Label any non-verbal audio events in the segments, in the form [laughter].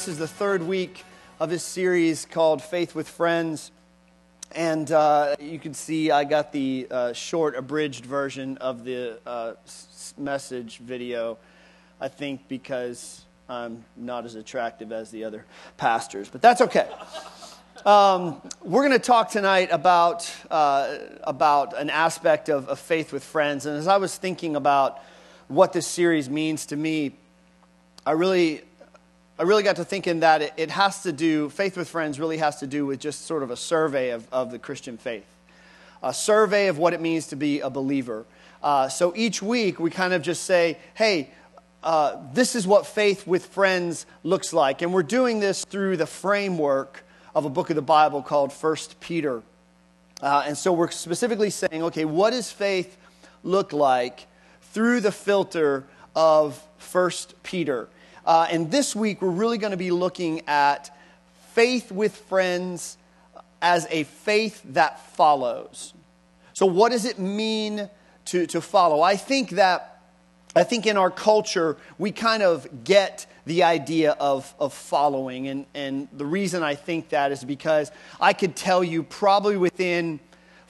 This is the third week of this series called Faith with Friends. And uh, you can see I got the uh, short, abridged version of the uh, s- message video, I think because I'm not as attractive as the other pastors, but that's okay. Um, we're going to talk tonight about, uh, about an aspect of, of faith with friends. And as I was thinking about what this series means to me, I really I really got to thinking that it, it, has to do, Faith with Friends really has to do with just sort of a survey of, of the Christian faith, a survey of what it means to be a believer. Uh, so each week we kind of just say, hey, uh, this is what faith with friends looks like. And we're doing this through the framework of a book of the Bible called First Peter. Uh, and so we're specifically saying, okay, what does faith look like through the filter of First Peter? Uh, and this week, we're really going to be looking at faith with friends as a faith that follows. So, what does it mean to, to follow? I think that, I think in our culture, we kind of get the idea of, of following. And, and the reason I think that is because I could tell you probably within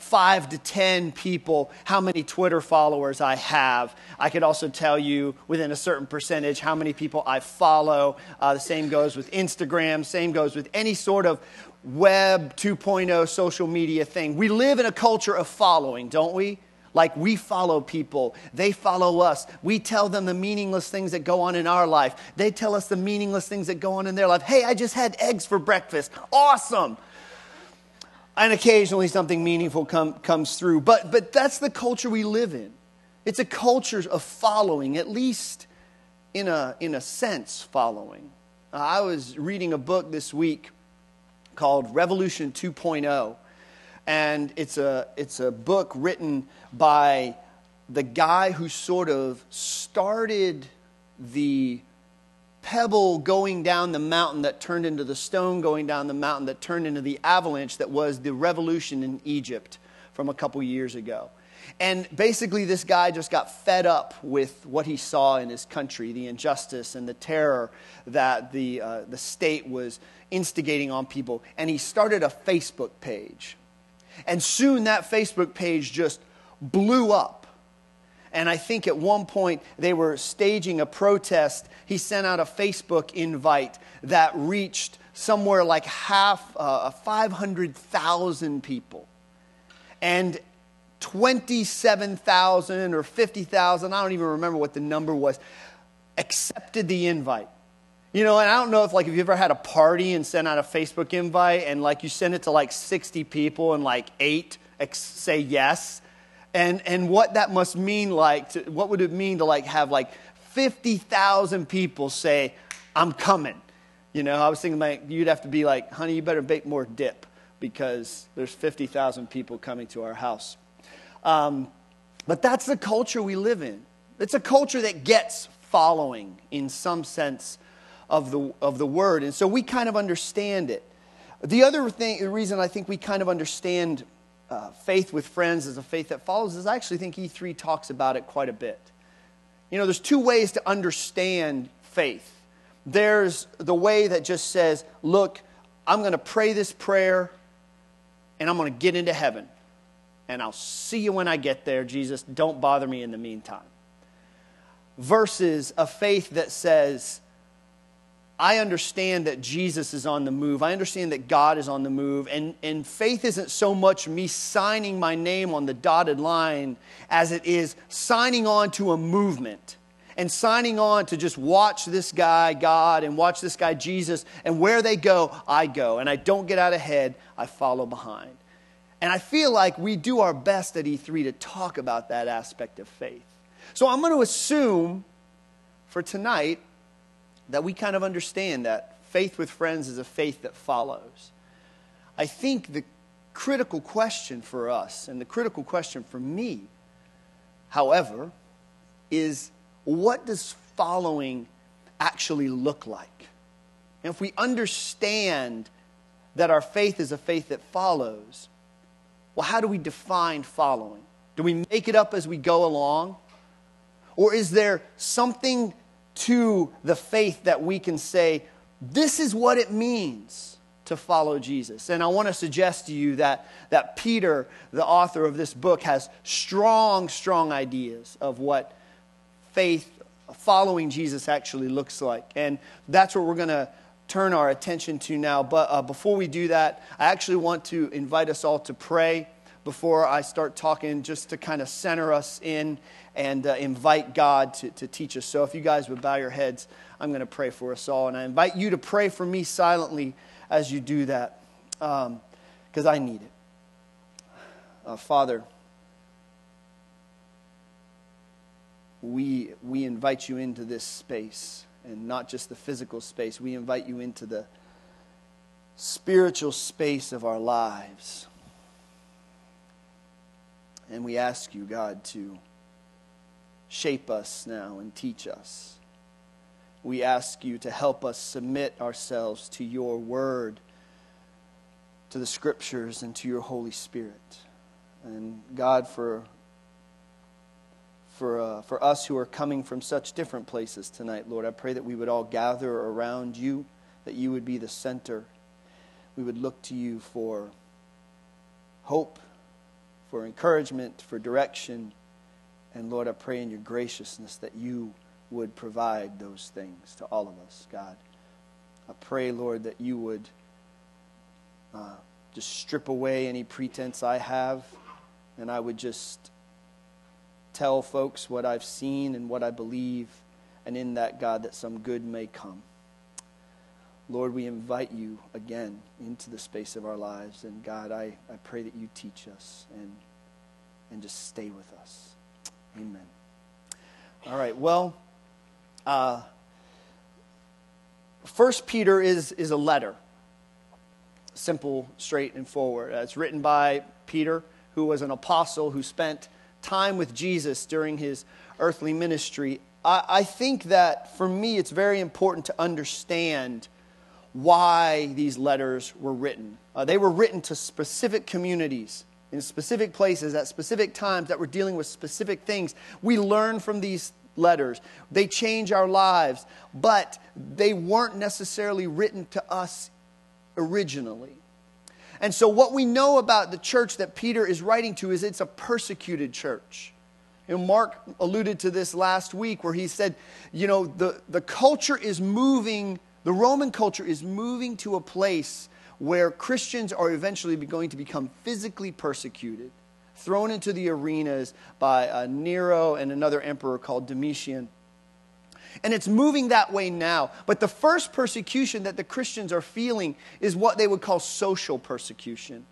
five to 10 people how many Twitter followers I have. I could also tell you within a certain percentage how many people I follow. Uh, the same goes with Instagram, same goes with any sort of web 2.0 social media thing. We live in a culture of following, don't we? Like we follow people, they follow us. We tell them the meaningless things that go on in our life. They tell us the meaningless things that go on in their life. Hey, I just had eggs for breakfast. Awesome and occasionally something meaningful come, comes through. But, but that's the culture we live in. It's a culture of following, at least in a, in a sense, following. I was reading a book this week called Revolution 2.0, and it's a, it's a book written by the guy who sort of started the pebble going down the mountain that turned into the stone going down the mountain that turned into the avalanche that was the revolution in Egypt from a couple years ago. And basically, this guy just got fed up with what he saw in his country the injustice and the terror that the, uh, the state was instigating on people. And he started a Facebook page. And soon that Facebook page just blew up and I think at one point they were staging a protest. He sent out a Facebook invite that reached somewhere like half, uh, 500,000 people. And 27,000 or 50,000, I don't even remember what the number was, accepted the invite. You know, and I don't know if like if you ever had a party and sent out a Facebook invite and like you send it to like 60 people and like 8 ex- say yes and, and what that must mean like, to, what would it mean to like have like 50,000 people say, I'm coming. You know, I was thinking like, you'd have to be like, honey, you better bake more dip because there's 50,000 people coming to our house. Um, but that's the culture we live in. It's a culture that gets following in some sense of the, of the word. And so we kind of understand it. The other thing, the reason I think we kind of understand uh, faith with friends as a faith that follows is I actually think E3 talks about it quite a bit. You know, there's two ways to understand faith. There's the way that just says, look, I'm going to pray this prayer and I'm going to get into heaven. And I'll see you when I get there, Jesus. Don't bother me in the meantime. Versus a faith that says, I understand that Jesus is on the move. I understand that God is on the move. And, and faith isn't so much me signing my name on the dotted line as it is signing on to a movement and signing on to just watch this guy, God, and watch this guy, Jesus. And where they go, I go. And I don't get out ahead, I follow behind. And I feel like we do our best at E3 to talk about that aspect of faith. So I'm going to assume for tonight that we kind of understand that faith with friends is a faith that follows. I think the critical question for us, and the critical question for me, however, is what does following actually look like? And if we understand that our faith is a faith that follows, well, how do we define following? Do we make it up as we go along? Or is there something to the faith that we can say, this is what it means to follow Jesus. And I want to suggest to you that, that Peter, the author of this book, has strong, strong ideas of what faith following Jesus actually looks like. And that's what we're going to turn our attention to now. But uh, before we do that, I actually want to invite us all to pray before I start talking, just to kind of center us in and uh, invite God to, to teach us. So if you guys would bow your heads, I'm going to pray for us all. And I invite you to pray for me silently as you do that, because um, I need it. Uh, Father, we, we invite you into this space, and not just the physical space, we invite you into the spiritual space of our lives. And we ask you, God, to shape us now and teach us. We ask you to help us submit ourselves to your word, to the scriptures, and to your Holy Spirit. And God, for, for, uh, for us who are coming from such different places tonight, Lord, I pray that we would all gather around you, that you would be the center. We would look to you for hope for encouragement, for direction. And Lord, I pray in your graciousness that you would provide those things to all of us, God. I pray, Lord, that you would uh, just strip away any pretense I have, and I would just tell folks what I've seen and what I believe, and in that, God, that some good may come. Lord, we invite you again into the space of our lives. And God, I, I pray that you teach us and, and just stay with us. Amen. All right, well, uh, First Peter is, is a letter. Simple, straight, and forward. Uh, it's written by Peter, who was an apostle who spent time with Jesus during his earthly ministry. I, I think that for me, it's very important to understand why these letters were written. Uh, they were written to specific communities in specific places at specific times that were dealing with specific things. We learn from these letters. They change our lives, but they weren't necessarily written to us originally. And so, what we know about the church that Peter is writing to is it's a persecuted church. And Mark alluded to this last week where he said, you know, the, the culture is moving the Roman culture is moving to a place where Christians are eventually going to become physically persecuted, thrown into the arenas by uh, Nero and another emperor called Domitian. And it's moving that way now. But the first persecution that the Christians are feeling is what they would call social persecution.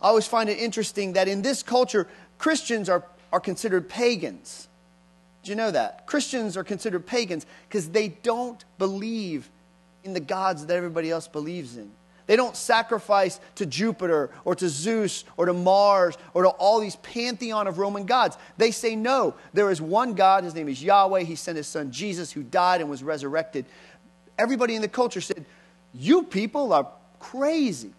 I always find it interesting that in this culture, Christians are, are considered pagans. You know that? Christians are considered pagans because they don't believe in the gods that everybody else believes in. They don't sacrifice to Jupiter or to Zeus or to Mars or to all these pantheon of Roman gods. They say no. There is one God. His name is Yahweh. He sent his son Jesus, who died and was resurrected. Everybody in the culture said, You people are crazy.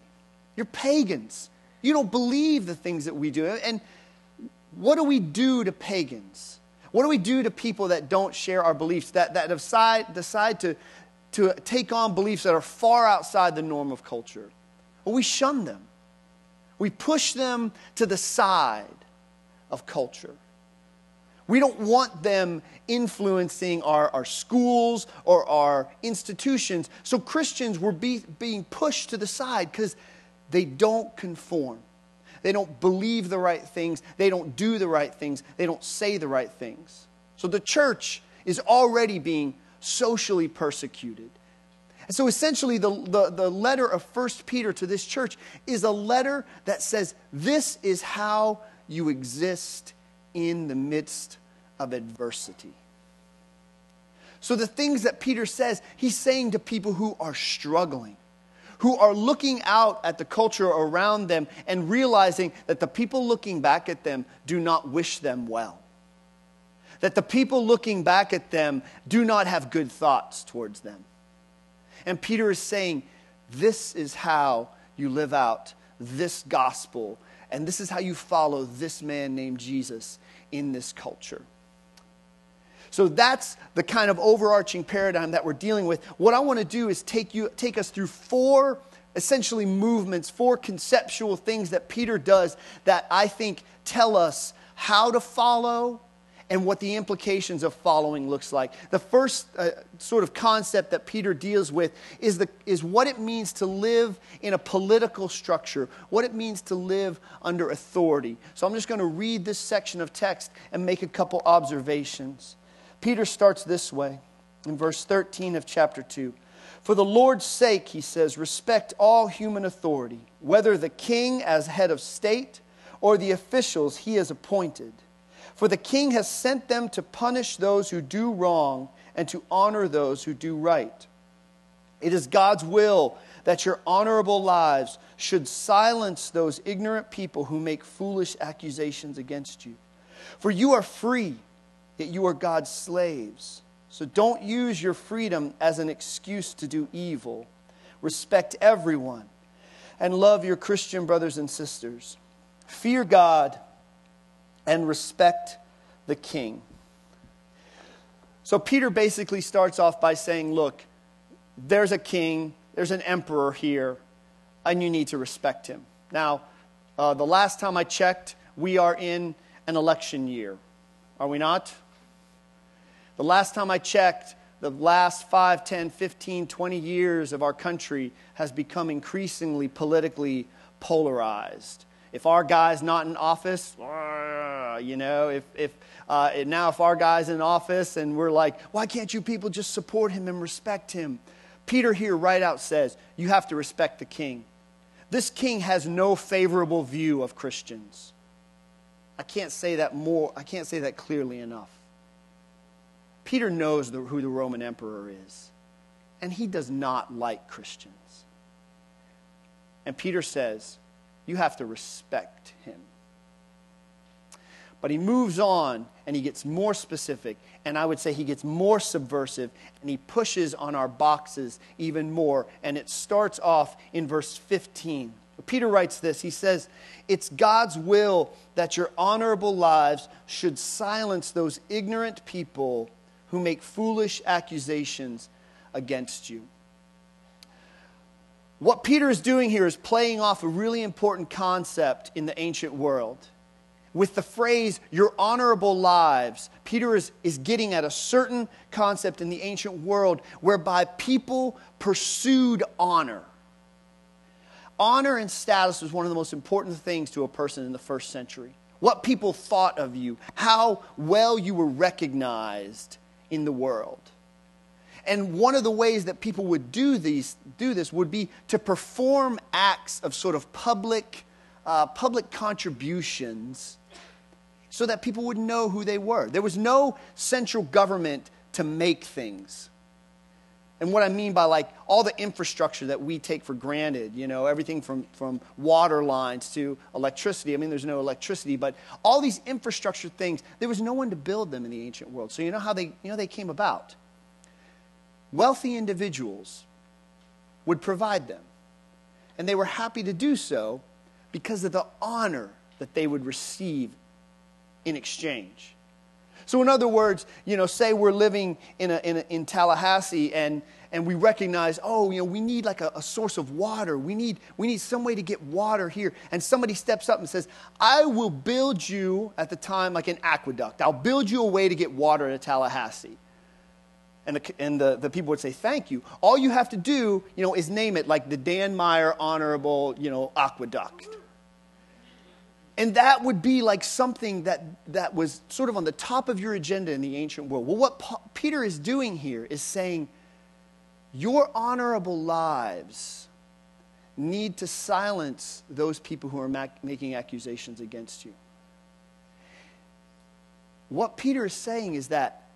You're pagans. You don't believe the things that we do. And what do we do to pagans? What do we do to people that don't share our beliefs, that, that decide, decide to, to take on beliefs that are far outside the norm of culture? Well, we shun them. We push them to the side of culture. We don't want them influencing our, our schools or our institutions. So Christians were be, being pushed to the side because they don't conform. They don't believe the right things. They don't do the right things. They don't say the right things. So the church is already being socially persecuted. And so essentially, the, the, the letter of First Peter to this church is a letter that says, This is how you exist in the midst of adversity. So, the things that Peter says, he's saying to people who are struggling who are looking out at the culture around them and realizing that the people looking back at them do not wish them well. That the people looking back at them do not have good thoughts towards them. And Peter is saying, This is how you live out this gospel, and this is how you follow this man named Jesus in this culture. So that's the kind of overarching paradigm that we're dealing with. What I want to do is take you take us through four essentially movements, four conceptual things that Peter does that I think tell us how to follow and what the implications of following looks like. The first uh, sort of concept that Peter deals with is, the, is what it means to live in a political structure, what it means to live under authority. So I'm just going to read this section of text and make a couple observations. Peter starts this way in verse 13 of chapter 2. For the Lord's sake, he says, respect all human authority, whether the king as head of state or the officials he has appointed for the king has sent them to punish those who do wrong and to honor those who do right. It is God's will that your honorable lives should silence those ignorant people who make foolish accusations against you. For you are free, yet you are God's slaves. So don't use your freedom as an excuse to do evil. Respect everyone and love your Christian brothers and sisters. Fear God and respect the king. So Peter basically starts off by saying, Look, there's a king, there's an emperor here, and you need to respect him. Now, uh, the last time I checked, we are in an election year. Are we not? The last time I checked, the last 5, 10, 15, 20 years of our country has become increasingly politically polarized. If our guy's not in office, you know, if, if uh, now if our guy's in office and we're like, why can't you people just support him and respect him? Peter here right out says, you have to respect the king. This king has no favorable view of Christians. I can't say that more, I can't say that clearly enough. Peter knows the, who the Roman emperor is, and he does not like Christians. And Peter says, you have to respect him. But he moves on and he gets more specific, and I would say he gets more subversive, and he pushes on our boxes even more. And it starts off in verse 15. Peter writes this He says, It's God's will that your honorable lives should silence those ignorant people who make foolish accusations against you. What Peter is doing here is playing off a really important concept in the ancient world. With the phrase, your honorable lives, Peter is, is getting at a certain concept in the ancient world whereby people pursued honor. Honor and status was one of the most important things to a person in the first century. What people thought of you, how well you were recognized in the world. And one of the ways that people would do, these, do this would be to perform acts of sort of public, uh, public contributions so that people would know who they were. There was no central government to make things. And what I mean by like all the infrastructure that we take for granted, you know, everything from, from water lines to electricity. I mean, there's no electricity, but all these infrastructure things, there was no one to build them in the ancient world. So you know how they, you know, they came about? wealthy individuals would provide them. And they were happy to do so because of the honor that they would receive in exchange. So, in other words, you know, say we're living in, a, in, a, in Tallahassee and, and we recognize, oh, you know, we need like a, a, source of water. We need, we need some way to get water here. And somebody steps up and says, I will build you, at the time, like an aqueduct. I'll build you a way to get water in Tallahassee and, the, and the, the people would say, thank you. All you have to do, you know, is name it like the Dan Meyer Honorable, you know, Aqueduct. And that would be like something that, that was sort of on the top of your agenda in the ancient world. Well, what Peter is doing here is saying, your honorable lives need to silence those people who are making accusations against you. What Peter is saying is that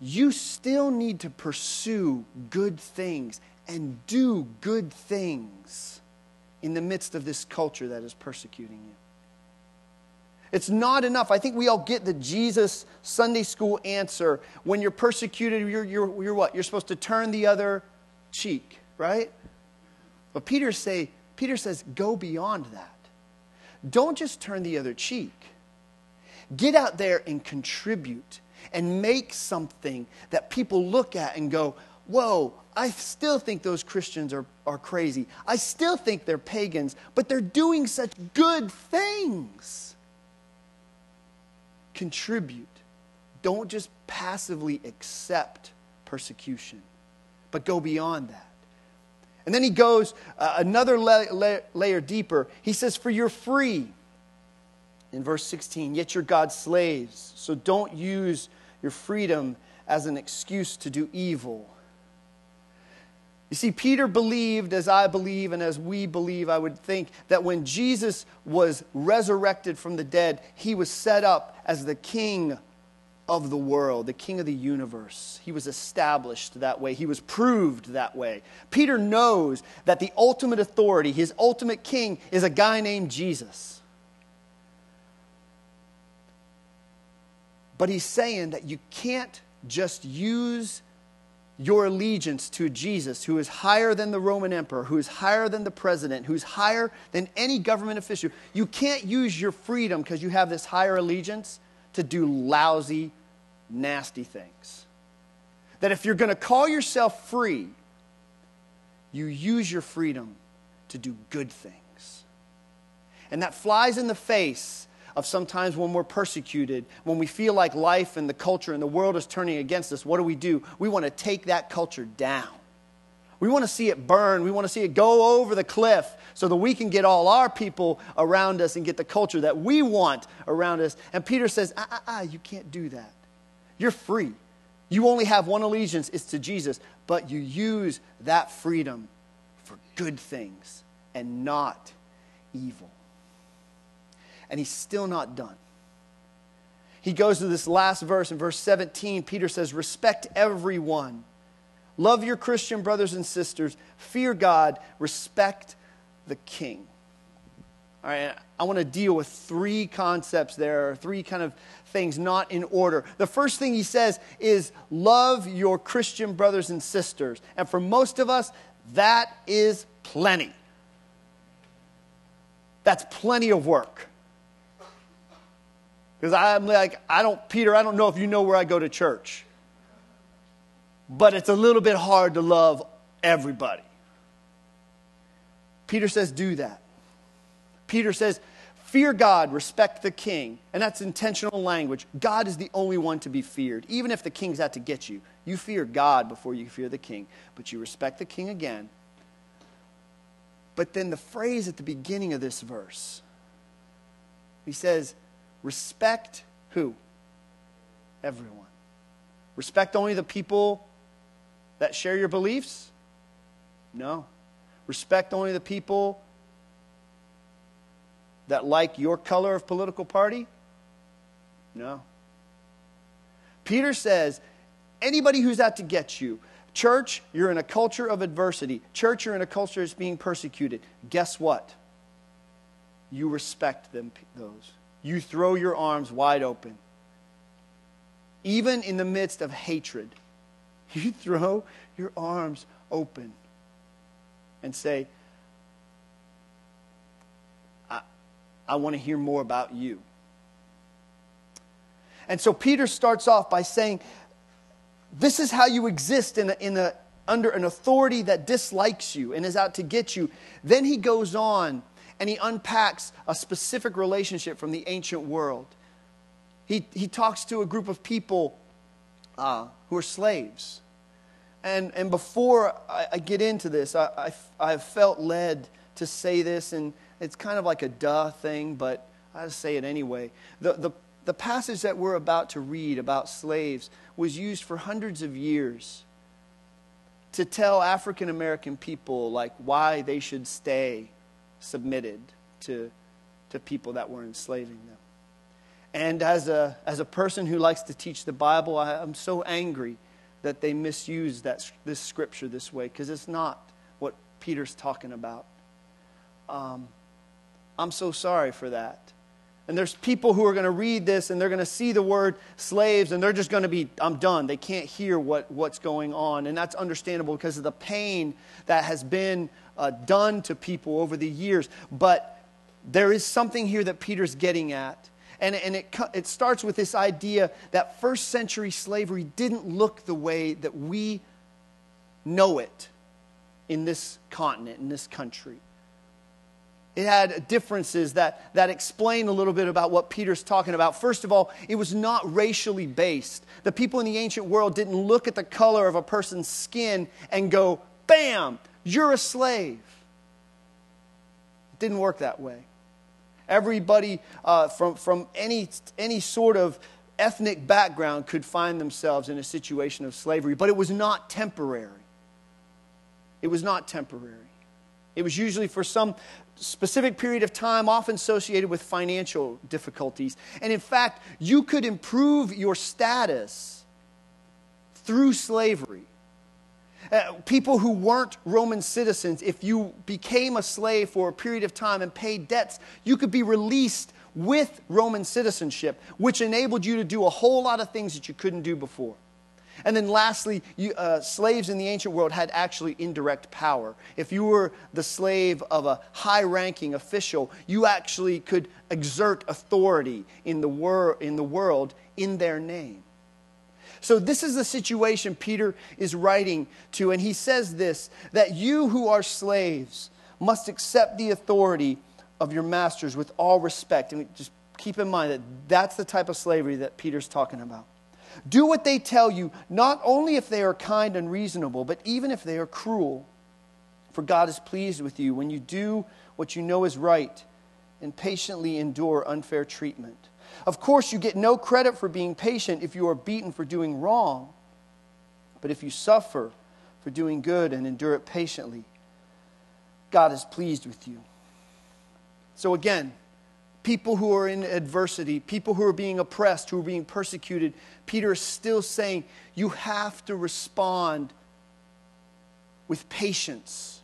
you still need to pursue good things and do good things in the midst of this culture that is persecuting you. It's not enough. I think we all get the Jesus Sunday school answer. When you're persecuted, you're, you're, you're what? You're supposed to turn the other cheek, right? But Peter, say, Peter says, go beyond that. Don't just turn the other cheek. Get out there and contribute and make something that people look at and go, whoa, I still think those Christians are, are crazy. I still think they're pagans, but they're doing such good things. Contribute. Don't just passively accept persecution, but go beyond that. And then he goes uh, another la- la- layer deeper. He says, For you're free. In verse 16, yet you're God's slaves. So don't use your freedom as an excuse to do evil. You see, Peter believed, as I believe, and as we believe, I would think, that when Jesus was resurrected from the dead, he was set up as the king of the world, the king of the universe. He was established that way, he was proved that way. Peter knows that the ultimate authority, his ultimate king, is a guy named Jesus. But he's saying that you can't just use your allegiance to Jesus, who is higher than the Roman emperor, who is higher than the president, who's higher than any government official. You can't use your freedom because you have this higher allegiance to do lousy, nasty things. That if you're going to call yourself free, you use your freedom to do good things. And that flies in the face of sometimes when we're persecuted, when we feel like life and the culture and the world is turning against us, what do we do? We want to take that culture down. We want to see it burn. We want to see it go over the cliff so that we can get all our people around us and get the culture that we want around us. And Peter says, ah, ah, ah, you can't do that. You're free. You only have one allegiance, it's to Jesus, but you use that freedom for good things and not evil and he's still not done. He goes to this last verse in verse 17. Peter says, Respect everyone. Love your Christian brothers and sisters. Fear God. Respect the king. All right, I want to deal with three concepts there, or three kind of things not in order. The first thing he says is love your Christian brothers and sisters. And for most of us, that is plenty. That's plenty of work. Because I'm like, I don't, Peter, I don't know if you know where I go to church. But it's a little bit hard to love everybody. Peter says, do that. Peter says, fear God, respect the king. And that's intentional language. God is the only one to be feared. Even if the king's out to get you, you fear God before you fear the king. But you respect the king again. But then the phrase at the beginning of this verse, he says, Respect who? Everyone. Respect only the people that share your beliefs? No. Respect only the people that like your color of political party? No. Peter says, anybody who's out to get you, church, you're in a culture of adversity. Church, you're in a culture that's being persecuted. Guess what? You respect them, those you throw your arms wide open. Even in the midst of hatred, [laughs] you throw your arms open and say, I, I want to hear more about you. And so Peter starts off by saying, This is how you exist in a, in a, under an authority that dislikes you and is out to get you. Then he goes on and he unpacks a specific relationship from the ancient world. He, he talks to a group of people uh, who are slaves. And, and before I, I get into this, I, I, I've felt led to say this, and it's kind of like a duh thing, but I just say it anyway. The, the, the passage that we're about to read about slaves was used for hundreds of years to tell African American people like why they should stay submitted to, to people that were enslaving them. And as a, as a person who likes to teach the Bible, I, am so angry that they misuse that, this scripture this way because it's not what Peter's talking about. Um, I'm so sorry for that. And there's people who are going to read this and they're going to see the word slaves and they're just going to be, I'm done. They can't hear what, what's going on. And that's understandable because of the pain that has been uh, done to people over the years. But there is something here that Peter's getting at. And, and it, it starts with this idea that first century slavery didn't look the way that we know it in this continent, in this country. It had differences that, that explain a little bit about what Peter's talking about. First of all, it was not racially based. The people in the ancient world didn't look at the color of a person's skin and go, bam, you're a slave. It didn't work that way. Everybody uh, from, from any, any sort of ethnic background could find themselves in a situation of slavery, but it was not temporary. It was not temporary. It was usually for some specific period of time, often associated with financial difficulties. And in fact, you could improve your status through slavery. Uh, people who weren't Roman citizens, if you became a slave for a period of time and paid debts, you could be released with Roman citizenship, which enabled you to do a whole lot of things that you couldn't do before. And then lastly, you, uh, slaves in the ancient world had actually indirect power. If you were the slave of a high ranking official, you actually could exert authority in the, wor- in the world in their name. So, this is the situation Peter is writing to, and he says this that you who are slaves must accept the authority of your masters with all respect. And just keep in mind that that's the type of slavery that Peter's talking about. Do what they tell you, not only if they are kind and reasonable, but even if they are cruel. For God is pleased with you when you do what you know is right and patiently endure unfair treatment. Of course, you get no credit for being patient if you are beaten for doing wrong. But if you suffer for doing good and endure it patiently, God is pleased with you. So, again, people who are in adversity, people who are being oppressed, who are being persecuted, Peter is still saying you have to respond with patience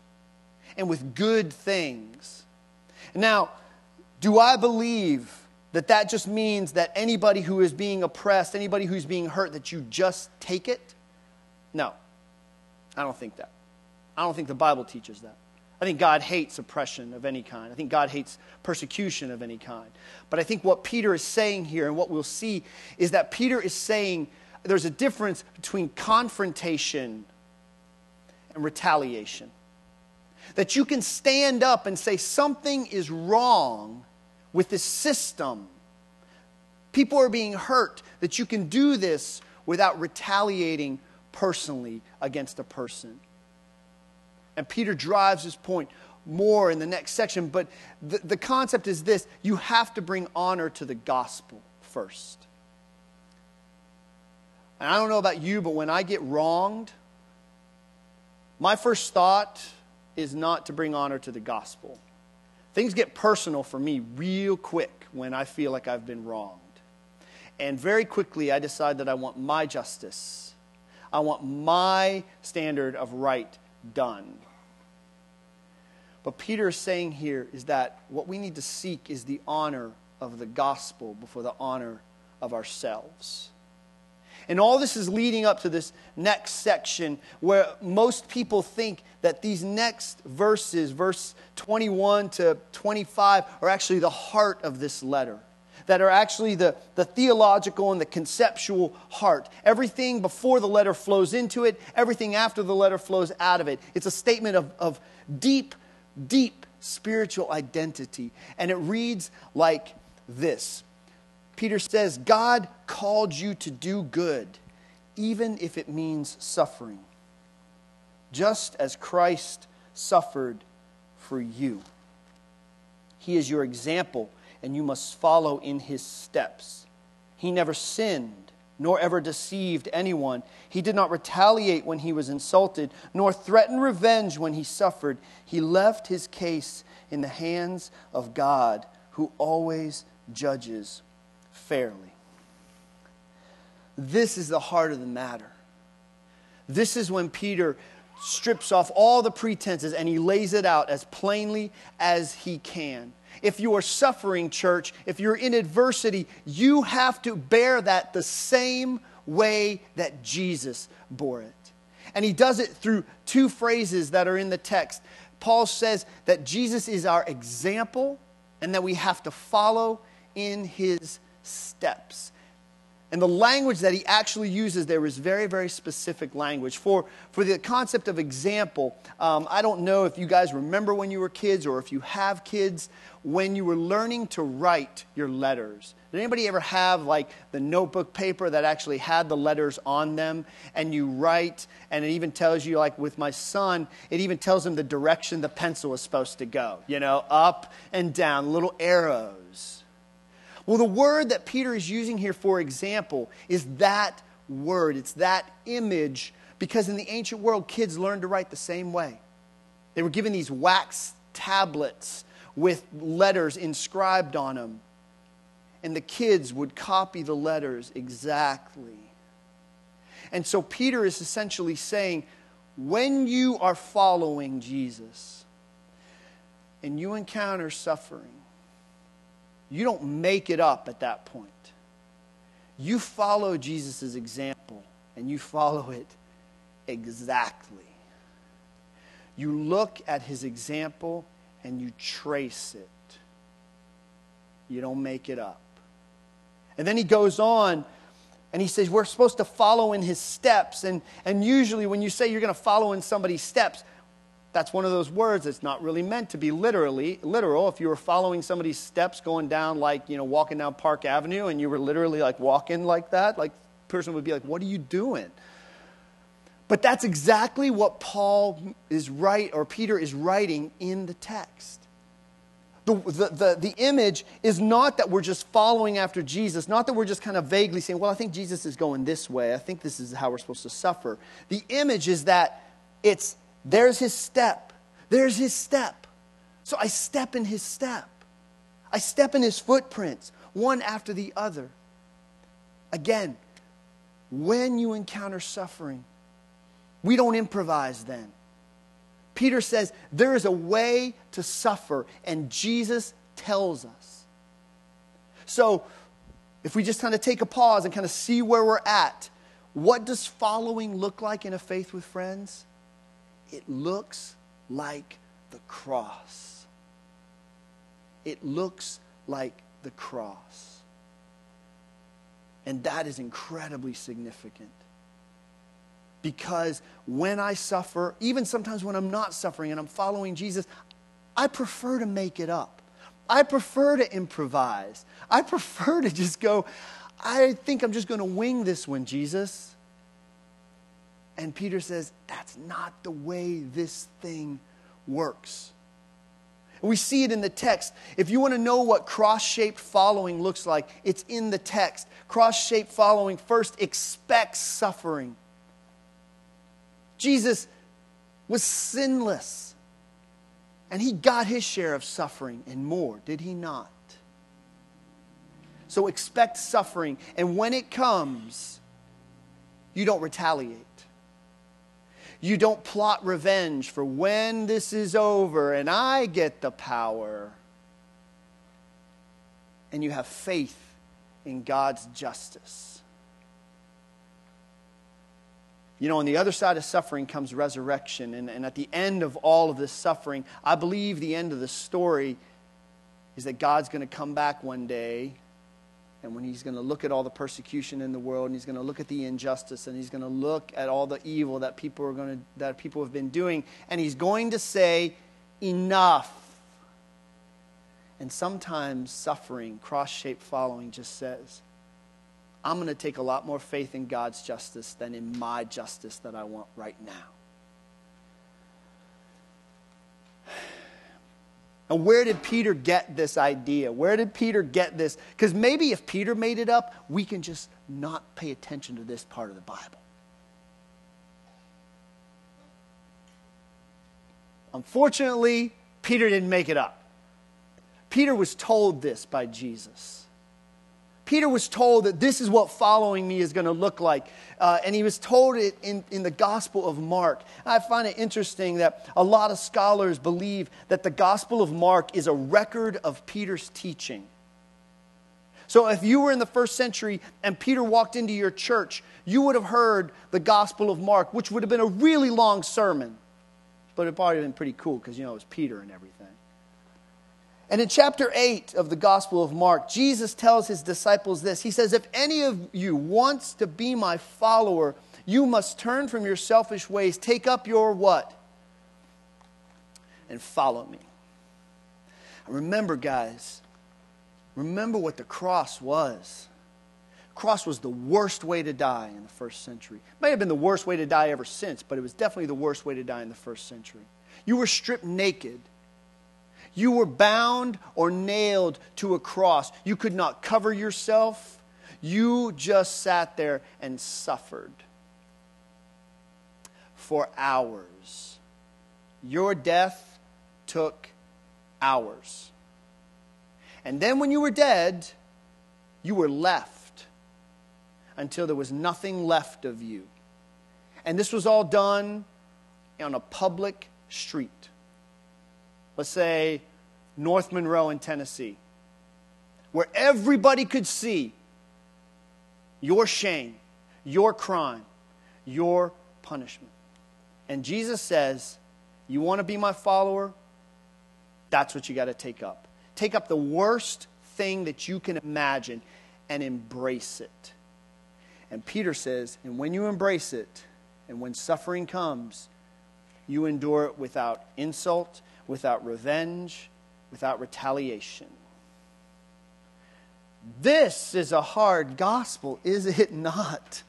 and with good things. Now, do I believe that that just means that anybody who is being oppressed, anybody who's being hurt, that you just take it? No, I don't think that. I don't think the Bible teaches that. I think God hates oppression of any kind. I think God hates persecution of any kind. But I think what Peter is saying here and what we'll see is that Peter is saying there's a difference between confrontation and retaliation. That you can stand up and say something is wrong with this system. People are being hurt, that you can do this without retaliating personally against a person. And Peter drives his point more in the next section, but the, the concept is this you have to bring honor to the gospel first. And I don't know about you, but when I get wronged, my first thought is not to bring honor to the gospel. Things get personal for me real quick when I feel like I've been wronged. And very quickly, I decide that I want my justice. I want my standard of right done. But Peter is saying here is that what we need to seek is the honor of the gospel before the honor of ourselves. And all this is leading up to this next section where most people think that these next verses, verse 21 to 25, are actually the heart of this letter. That are actually the, the theological and the conceptual heart. Everything before the letter flows into it, everything after the letter flows out of it. It's a statement of, of deep, deep spiritual identity. And it reads like this Peter says, God called you to do good, even if it means suffering, just as Christ suffered for you. He is your example, and you must follow in his steps. He never sinned, nor ever deceived anyone. He did not retaliate when he was insulted, nor threaten revenge when he suffered. He left his case in the hands of God, who always judges fairly. This is the heart of the matter. This is when Peter strips off all the pretenses and he lays it out as plainly as he can. If you are suffering, church, if you're in adversity, you have to bear that the same way that Jesus bore it. And he does it through two phrases that are in the text. Paul says that Jesus is our example and that we have to follow in his steps. And the language that he actually uses there is very, very specific language. For, for the concept of example, um, I don't know if you guys remember when you were kids or if you have kids, when you were learning to write your letters. Did anybody ever have like the notebook paper that actually had the letters on them and you write and it even tells you like with my son, it even tells him the direction the pencil is supposed to go, you know, up and down, little arrows. Well, the word that Peter is using here, for example, is that word. It's that image because in the ancient world, kids learned to write the same way. They were given these wax tablets with letters inscribed on them, and the kids would copy the letters exactly. And so Peter is essentially saying, when you are following Jesus and you encounter suffering, you don't make it up at that point. You follow Jesus' example and you follow it exactly. You look at his example and you trace it. You don't make it up. And then he goes on and he says, We're supposed to follow in his steps. And, and usually, when you say you're going to follow in somebody's steps, that's one of those words that's not really meant to be literally literal. If you were following somebody's steps going down, like, you know, walking down Park Avenue and you were literally like walking like that, like, person would be like, What are you doing? But that's exactly what Paul is right, or Peter is writing in the text. The, the, the, the, image is not that we're just following after Jesus, not that we're just kind of vaguely saying, well, I think Jesus is going this way. I think this is how we're supposed to suffer. The image is that it's there's his step. There's his step. So I step in his step. I step in his footprints, one after the other. Again, when you encounter suffering, we don't improvise then. Peter says there is a way to suffer, and Jesus tells us. So, if we just kind of take a pause and kind of see where we're at, what does following look like in a faith with friends? It looks like the cross. It looks like the cross. And that is incredibly significant. Because when I suffer, even sometimes when I'm not suffering and I'm following Jesus, I prefer to make it up. I prefer to improvise. I prefer to just go, I think I'm just going to wing this one, Jesus. And Peter says, that's not the way this thing works. We see it in the text. If you want to know what cross shaped following looks like, it's in the text. Cross shaped following first expects suffering. Jesus was sinless, and he got his share of suffering and more, did he not? So expect suffering, and when it comes, you don't retaliate. You don't plot revenge for when this is over and I get the power. And you have faith in God's justice. You know, on the other side of suffering comes resurrection. And, and at the end of all of this suffering, I believe the end of the story is that God's going to come back one day and when he's going to look at all the persecution in the world and he's going to look at the injustice and he's going to look at all the evil that people are going to that people have been doing and he's going to say enough. And sometimes suffering cross-shaped following just says i'm going to take a lot more faith in god's justice than in my justice that i want right now And where did Peter get this idea? Where did Peter get this? Because maybe if Peter made it up, we can just not pay attention to this part of the Bible. Unfortunately, Peter didn't make it up. Peter was told this by Jesus. Peter was told that this is what following me is going to look like. Uh, and he was told it in, in the Gospel of Mark. I find it interesting that a lot of scholars believe that the Gospel of Mark is a record of Peter's teaching. So if you were in the first century and Peter walked into your church, you would have heard the Gospel of Mark, which would have been a really long sermon. But it probably would have been pretty cool because, you know, it was Peter and everything. And in chapter 8 of the Gospel of Mark, Jesus tells his disciples this. He says, If any of you wants to be my follower, you must turn from your selfish ways, take up your what? And follow me. Remember, guys, remember what the cross was. The Cross was the worst way to die in the first century. It may have been the worst way to die ever since, but it was definitely the worst way to die in the first century. You were stripped naked. You were bound or nailed to a cross. You could not cover yourself. You just sat there and suffered for hours. Your death took hours. And then when you were dead, you were left until there was nothing left of you. And this was all done on a public street. Let's say North Monroe in Tennessee, where everybody could see your shame, your crime, your punishment. And Jesus says, You want to be my follower? That's what you got to take up. Take up the worst thing that you can imagine and embrace it. And Peter says, And when you embrace it, and when suffering comes, you endure it without insult, without revenge, without retaliation. This is a hard gospel, is it not?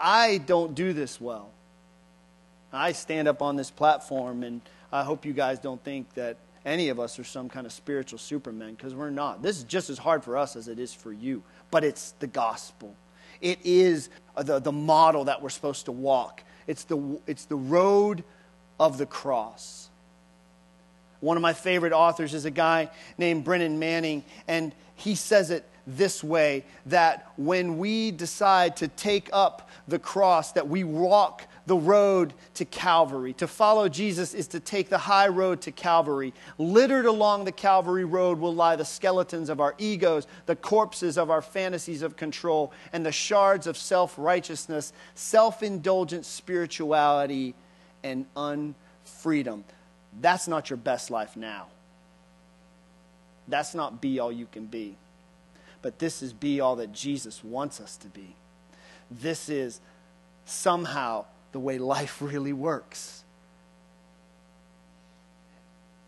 I don't do this well. I stand up on this platform, and I hope you guys don't think that any of us are some kind of spiritual supermen, because we're not. This is just as hard for us as it is for you, but it's the gospel. It is the, the model that we're supposed to walk, it's the, it's the road of the cross. One of my favorite authors is a guy named Brennan Manning, and he says it this way that when we decide to take up the cross, that we walk the road to Calvary. To follow Jesus is to take the high road to Calvary. Littered along the Calvary road will lie the skeletons of our egos, the corpses of our fantasies of control, and the shards of self righteousness, self indulgent spirituality, and unfreedom. That's not your best life now. That's not be all you can be. But this is be all that Jesus wants us to be. This is somehow the way life [laughs] really works.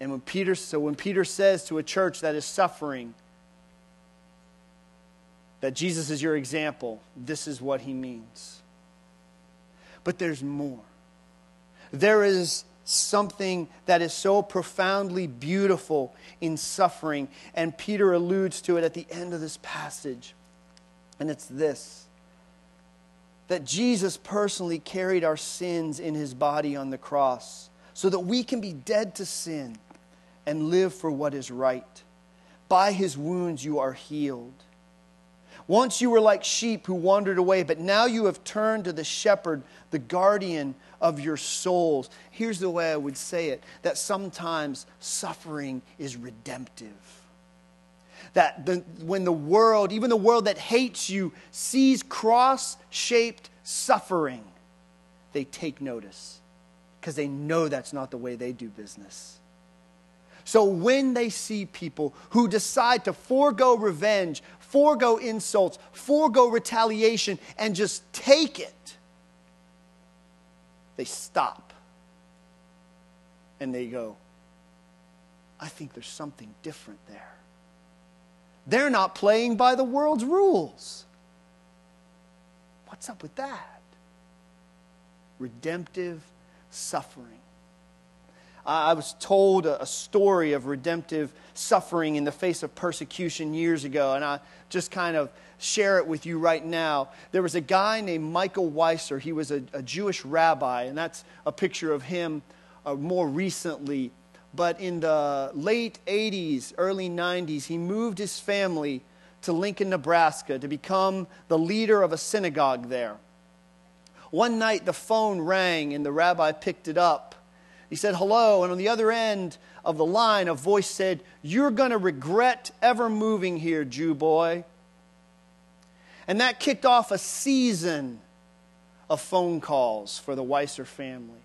And when Peter, so when Peter says to a church that is suffering that Jesus is your example, this is what he means. But there's more. There is something that is so profoundly beautiful in suffering, and Peter alludes to it at the end of this passage. And it's this that Jesus personally carried our sins in his body on the cross so that we can be dead to sin and live for what is right. By his wounds you are healed. Once you were like sheep who wandered away, but now you have turned to the shepherd, the guardian of your souls. Here's the way I would say it that sometimes suffering is redemptive that the, when the world, even the world that hates you, sees cross shaped suffering, they take notice because they know that's not the way they do business. So when they see people who decide to forego revenge, forego insults, forego retaliation, and just take it, they stop and they go, I think there's something different there. They're not playing by the world's rules. What's up with that? Redemptive suffering. I was told a story of redemptive suffering in the face of persecution years ago, and I just kind of share it with you right now. There was a guy named Michael Weisser. He was a, a Jewish rabbi, and that's a picture of him uh, more recently but in the late 80s, early 90s, he moved his family to Lincoln, Nebraska to become the leader of a synagogue there. One night the phone rang and the rabbi picked it up. He said, Hello. And on the other end of the line, a voice said, You're going to regret ever moving here, Jew boy. And that kicked off a season of phone calls for the Weisser family.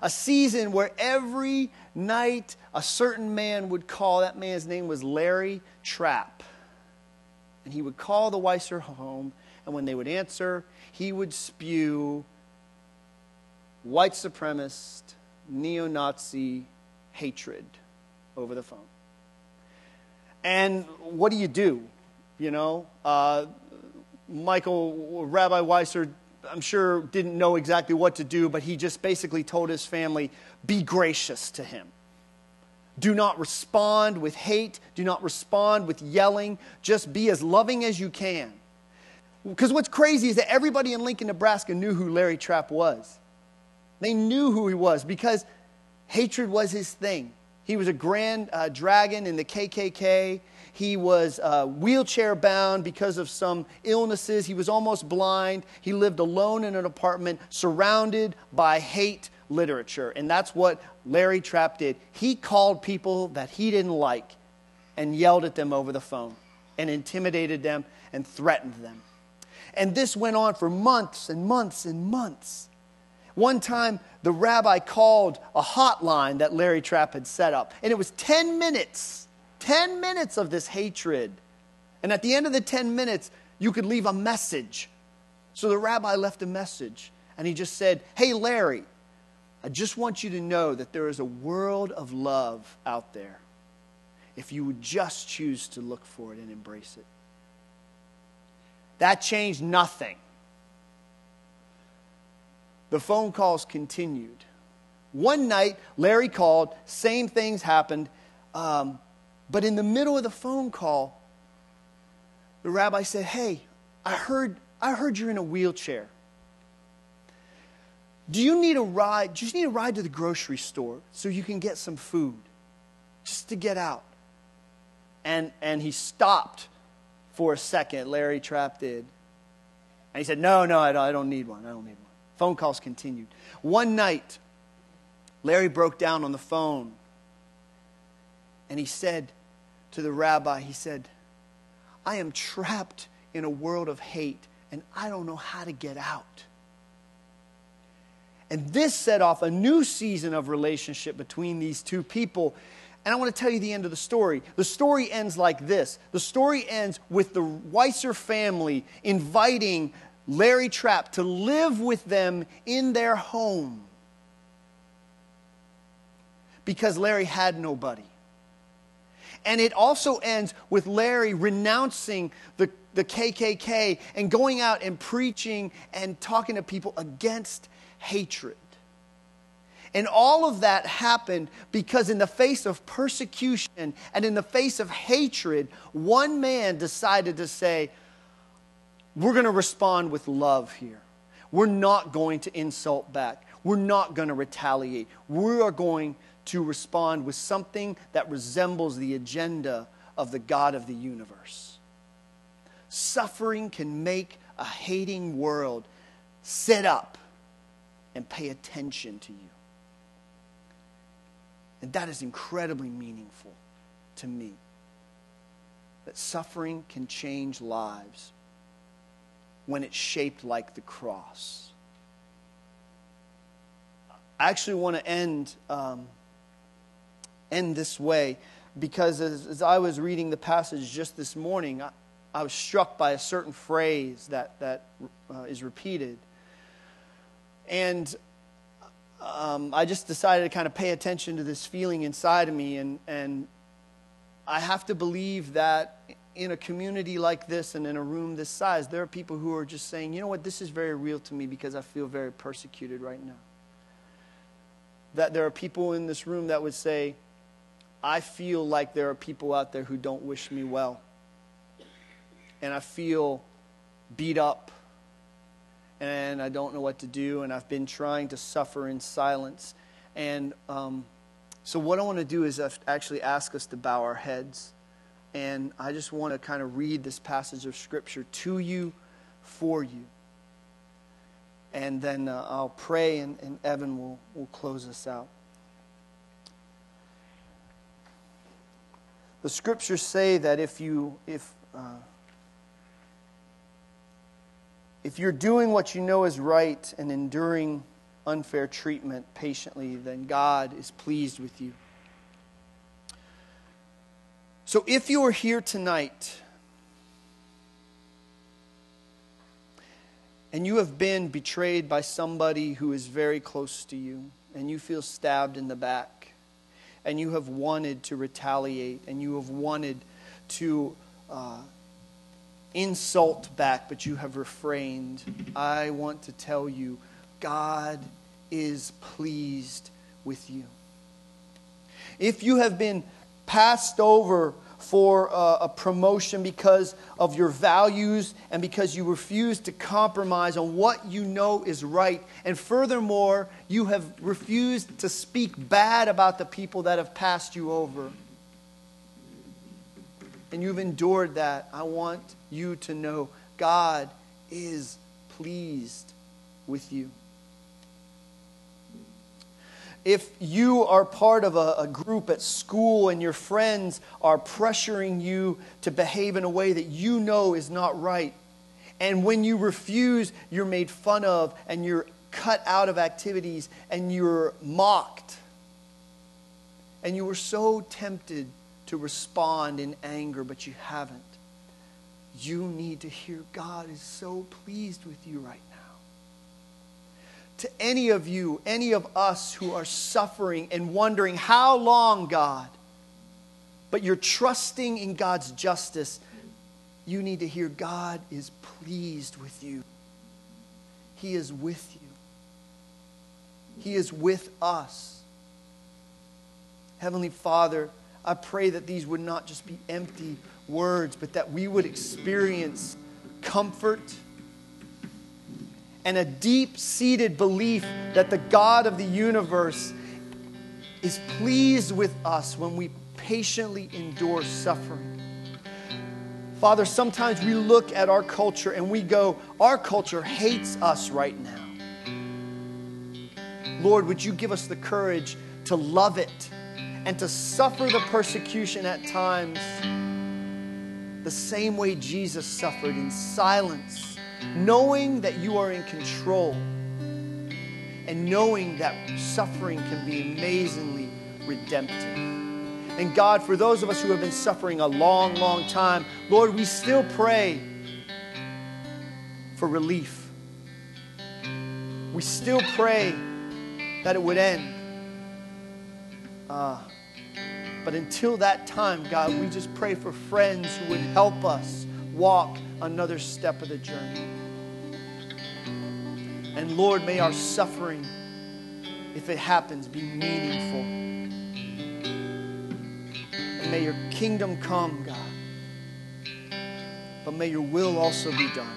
A season where every night a certain man would call. That man's name was Larry Trapp. And he would call the Weisser home, and when they would answer, he would spew white supremacist, neo Nazi hatred over the phone. And what do you do? You know, uh, Michael, Rabbi Weisser, I'm sure didn't know exactly what to do, but he just basically told his family be gracious to him. Do not respond with hate. Do not respond with yelling. Just be as loving as you can. Because what's crazy is that everybody in Lincoln, Nebraska knew who Larry Trapp was. They knew who he was because hatred was his thing. He was a grand uh, dragon in the KKK. He was uh, wheelchair bound because of some illnesses. He was almost blind. He lived alone in an apartment surrounded by hate literature. And that's what Larry Trapp did. He called people that he didn't like and yelled at them over the phone and intimidated them and threatened them. And this went on for months and months and months. One time, the rabbi called a hotline that Larry Trapp had set up, and it was 10 minutes, 10 minutes of this hatred. And at the end of the 10 minutes, you could leave a message. So the rabbi left a message, and he just said, Hey, Larry, I just want you to know that there is a world of love out there if you would just choose to look for it and embrace it. That changed nothing. The phone calls continued. One night, Larry called, same things happened, um, but in the middle of the phone call, the rabbi said, Hey, I heard, I heard you're in a wheelchair. Do you need a ride? Do you need a ride to the grocery store so you can get some food? Just to get out. And, and he stopped for a second, Larry Trapp did. And he said, No, no, I don't, I don't need one. I don't need one. Phone calls continued. One night, Larry broke down on the phone and he said to the rabbi, He said, I am trapped in a world of hate and I don't know how to get out. And this set off a new season of relationship between these two people. And I want to tell you the end of the story. The story ends like this the story ends with the Weisser family inviting Larry Trapp to live with them in their home because Larry had nobody. And it also ends with Larry renouncing the, the KKK and going out and preaching and talking to people against hatred. And all of that happened because, in the face of persecution and in the face of hatred, one man decided to say, We're going to respond with love here. We're not going to insult back. We're not going to retaliate. We are going to respond with something that resembles the agenda of the God of the universe. Suffering can make a hating world sit up and pay attention to you. And that is incredibly meaningful to me. That suffering can change lives when it's shaped like the cross. I actually want to end, um, end this way because as, as, I was reading the passage just this morning, I, I was struck by a certain phrase that, that uh, is repeated. And um, I just decided to kind of pay attention to this feeling inside of me. And, and I have to believe that in a community like this and in a room this size, there are people who are just saying, you know what, this is very real to me because I feel very persecuted right now. That there are people in this room that would say, I feel like there are people out there who don't wish me well. And I feel beat up and I don't know what to do, and I've been trying to suffer in silence. And um, so, what I want to do is actually ask us to bow our heads. And I just want to kind of read this passage of Scripture to you, for you. And then uh, I'll pray, and, and Evan will, will close us out. The Scriptures say that if you, if, uh, if you're doing what you know is right and enduring unfair treatment patiently, then God is pleased with you. So if you are here tonight and you have been betrayed by somebody who is very close to you, and you feel stabbed in the back, and you have wanted to retaliate, and you have wanted to uh, insult back, but you have refrained, I want to tell you God is pleased with you. If you have been passed over for a, a, promotion because of your values and because you refuse to compromise on what you know is right. And furthermore, you have refused to speak bad about the people that have passed you over. And you've endured that. I want you to know God is pleased with you if you are part of a, a, group at school and your friends are pressuring you to behave in a way that you know is not right, and when you refuse, you're made fun of and you're cut out of activities and you're mocked, and you were so tempted to respond in anger, but you haven't, you need to hear God is so pleased with you right to any of you, any of us who are suffering and wondering, how long, God? But you're trusting in God's justice. You need to hear God is pleased with you. He is with you. He is with us. Heavenly Father, I pray that these would not just be empty words, but that we would experience comfort and a deep seated belief that the God of the universe is pleased with us when we patiently endure suffering. Father, sometimes we look at our culture and we go, our culture hates us right now. Lord, would you give us the courage to love it and to suffer the persecution at times the same way Jesus suffered in silence knowing that you are in control and knowing that suffering can be amazingly redemptive. And God, for those of us who have been suffering a long, long time, Lord, we still pray for relief. We still pray that it would end. Uh, but until that time, God, we just pray for friends who would help us walk another step of the journey. And Lord, may our suffering, if it happens, be meaningful. And may your kingdom come, God. But may your will also be done.